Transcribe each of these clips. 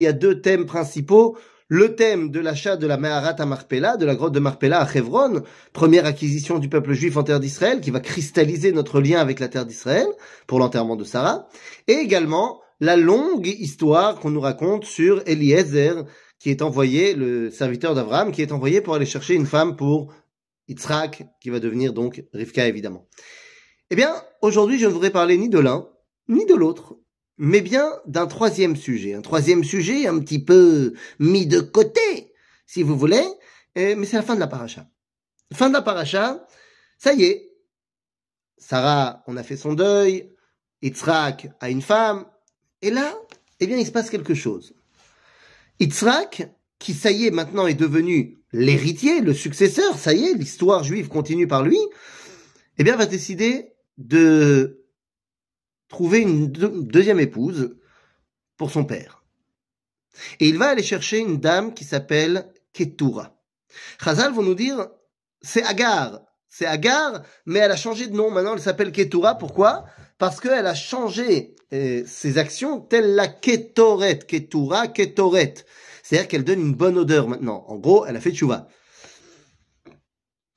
il y a deux thèmes principaux. Le thème de l'achat de la Meharat à Marpella, de la grotte de Marpella à Hebron, première acquisition du peuple juif en terre d'Israël, qui va cristalliser notre lien avec la terre d'Israël pour l'enterrement de Sarah. Et également la longue histoire qu'on nous raconte sur Eliezer, qui est envoyé, le serviteur d'Abraham, qui est envoyé pour aller chercher une femme pour Yitzhak, qui va devenir donc Rivka évidemment. Eh bien, aujourd'hui, je ne voudrais parler ni de l'un, ni de l'autre, mais bien d'un troisième sujet. Un troisième sujet un petit peu mis de côté, si vous voulez, mais c'est la fin de la paracha. Fin de la paracha, ça y est. Sarah, on a fait son deuil, Yitzhak a une femme, et là, eh bien, il se passe quelque chose. Yitzhak, qui ça y est maintenant est devenu l'héritier, le successeur, ça y est, l'histoire juive continue par lui, eh bien, va décider de trouver une deuxième épouse pour son père. Et il va aller chercher une dame qui s'appelle Ketura. Chazal vont nous dire, c'est Agar. C'est Agar, mais elle a changé de nom. Maintenant, elle s'appelle Ketura. Pourquoi? Parce qu'elle a changé euh, ses actions telle la Ketoret. Ketura, Ketoret. C'est-à-dire qu'elle donne une bonne odeur maintenant. En gros, elle a fait tchouva.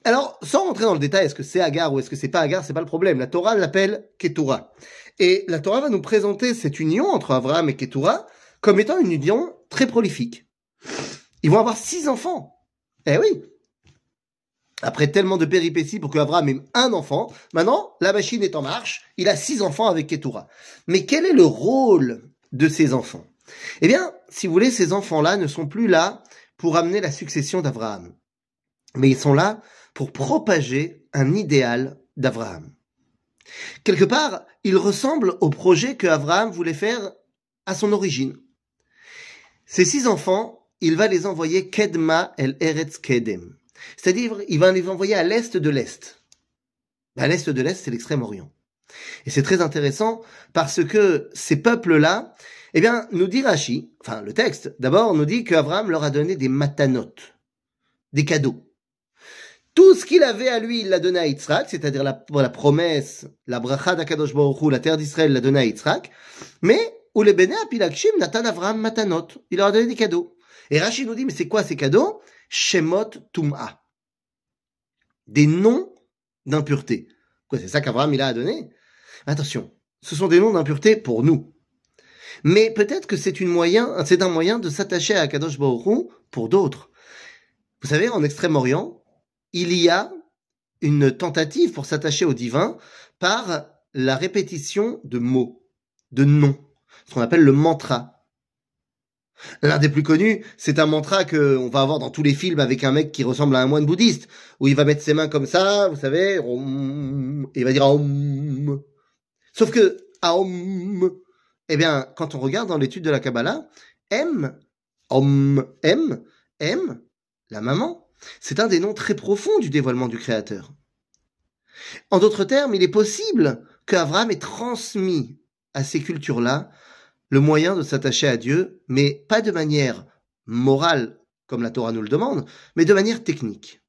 Alors, sans rentrer dans le détail, est-ce que c'est Agar ou est-ce que c'est pas Agar, c'est pas le problème. La Torah l'appelle Ketura. Et la Torah va nous présenter cette union entre Abraham et Ketura comme étant une union très prolifique. Ils vont avoir six enfants. Eh oui. Après tellement de péripéties pour que Abraham ait un enfant, maintenant, la machine est en marche, il a six enfants avec Ketura. Mais quel est le rôle de ces enfants? Eh bien, si vous voulez, ces enfants-là ne sont plus là pour amener la succession d'Abraham. Mais ils sont là pour propager un idéal d'Abraham. Quelque part, il ressemble au projet que Abraham voulait faire à son origine. Ses six enfants, il va les envoyer Kedma el Eretz Kedem. C'est-à-dire, il va les envoyer à l'est de l'est. À l'est de l'est, c'est l'extrême-orient. Et c'est très intéressant parce que ces peuples-là, eh bien, nous dit Rashi, enfin le texte, d'abord nous dit qu'Abraham leur a donné des matanotes, des cadeaux. Tout ce qu'il avait à lui, il l'a donné à Yitzhak, c'est-à-dire la, promesse, la bracha d'Akadosh Baruch la terre d'Israël l'a donné à Yitzhak. Mais, ou les béné apilakshim Nathan Avram Matanot. Il leur a donné des cadeaux. Et Rachid nous dit, mais c'est quoi ces cadeaux? Shemot Tum'a. Des noms d'impureté. C'est ça qu'Abraham il a donné? Attention. Ce sont des noms d'impureté pour nous. Mais peut-être que c'est une moyen, c'est un moyen de s'attacher à Akadosh Baruch pour d'autres. Vous savez, en Extrême-Orient, il y a une tentative pour s'attacher au divin par la répétition de mots, de noms, ce qu'on appelle le mantra. L'un des plus connus, c'est un mantra qu'on va avoir dans tous les films avec un mec qui ressemble à un moine bouddhiste, où il va mettre ses mains comme ça, vous savez, et il va dire Aum. Sauf que Aum, eh bien, quand on regarde dans l'étude de la Kabbalah, M, Om, M, M, la maman, c'est un des noms très profonds du dévoilement du Créateur. En d'autres termes, il est possible qu'Abraham ait transmis à ces cultures-là le moyen de s'attacher à Dieu, mais pas de manière morale, comme la Torah nous le demande, mais de manière technique.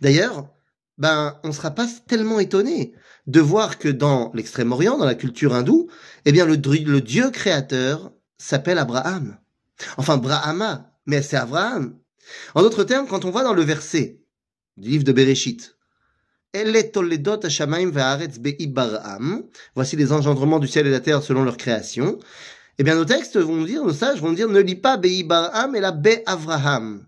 D'ailleurs, ben, on ne sera pas tellement étonné de voir que dans l'extrême-orient, dans la culture hindoue, eh bien, le, le Dieu créateur s'appelle Abraham. Enfin, Brahama, mais c'est Abraham. En d'autres termes, quand on voit dans le verset du livre de Bereshit, Voici les engendrements du ciel et de la terre selon leur création. Eh bien, nos textes vont dire, nos sages vont dire, ne lis pas Be'ibaram, mais la Be'avraham.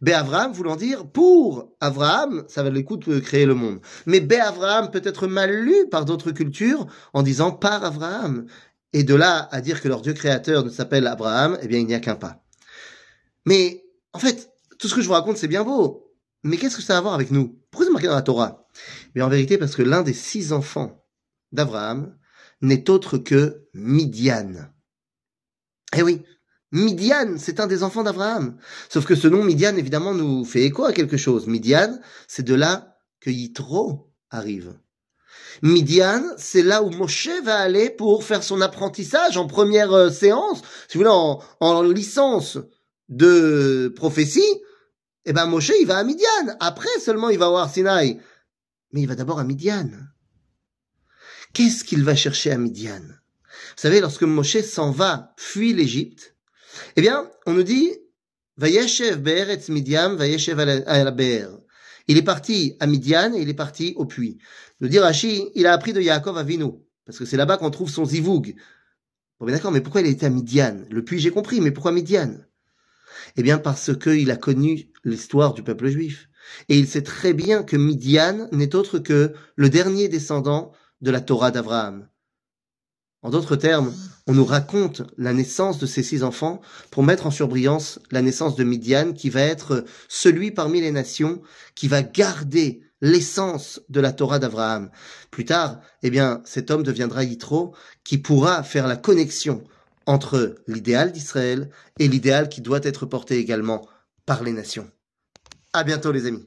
Be'avraham voulant dire, pour Avraham, ça va le coup créer le monde. Mais Be'avraham peut être mal lu par d'autres cultures en disant par Avraham. Et de là à dire que leur Dieu créateur ne s'appelle Abraham, eh bien, il n'y a qu'un pas. Mais, en fait, tout ce que je vous raconte, c'est bien beau. Mais qu'est-ce que ça a à voir avec nous? Pourquoi c'est marqué dans la Torah? Mais en vérité, parce que l'un des six enfants d'Abraham n'est autre que Midian. Eh oui, Midian, c'est un des enfants d'Abraham. Sauf que ce nom Midian, évidemment, nous fait écho à quelque chose. Midian, c'est de là que Yitro arrive. Midian, c'est là où Moshe va aller pour faire son apprentissage en première euh, séance, si vous voulez, en, en licence de prophétie, eh ben Moshe, il va à Midian. Après seulement, il va voir Sinaï. Mais il va d'abord à Midian. Qu'est-ce qu'il va chercher à Midian? Vous savez, lorsque Moshe s'en va, fuit l'Égypte, Eh bien, on nous dit, à. Il est parti à Midian et il est parti au puits. Nous dit Rashi, il a appris de Yaakov Avinu, parce que c'est là-bas qu'on trouve son zivoug. Bon, mais d'accord, mais pourquoi il était à Midian? Le puits, j'ai compris, mais pourquoi Midian? Eh bien, parce qu'il a connu l'histoire du peuple juif. Et il sait très bien que Midian n'est autre que le dernier descendant de la Torah d'Abraham. En d'autres termes, on nous raconte la naissance de ces six enfants pour mettre en surbrillance la naissance de Midian qui va être celui parmi les nations qui va garder l'essence de la Torah d'Abraham. Plus tard, eh bien, cet homme deviendra Yitro qui pourra faire la connexion entre l'idéal d'Israël et l'idéal qui doit être porté également par les nations. À bientôt les amis.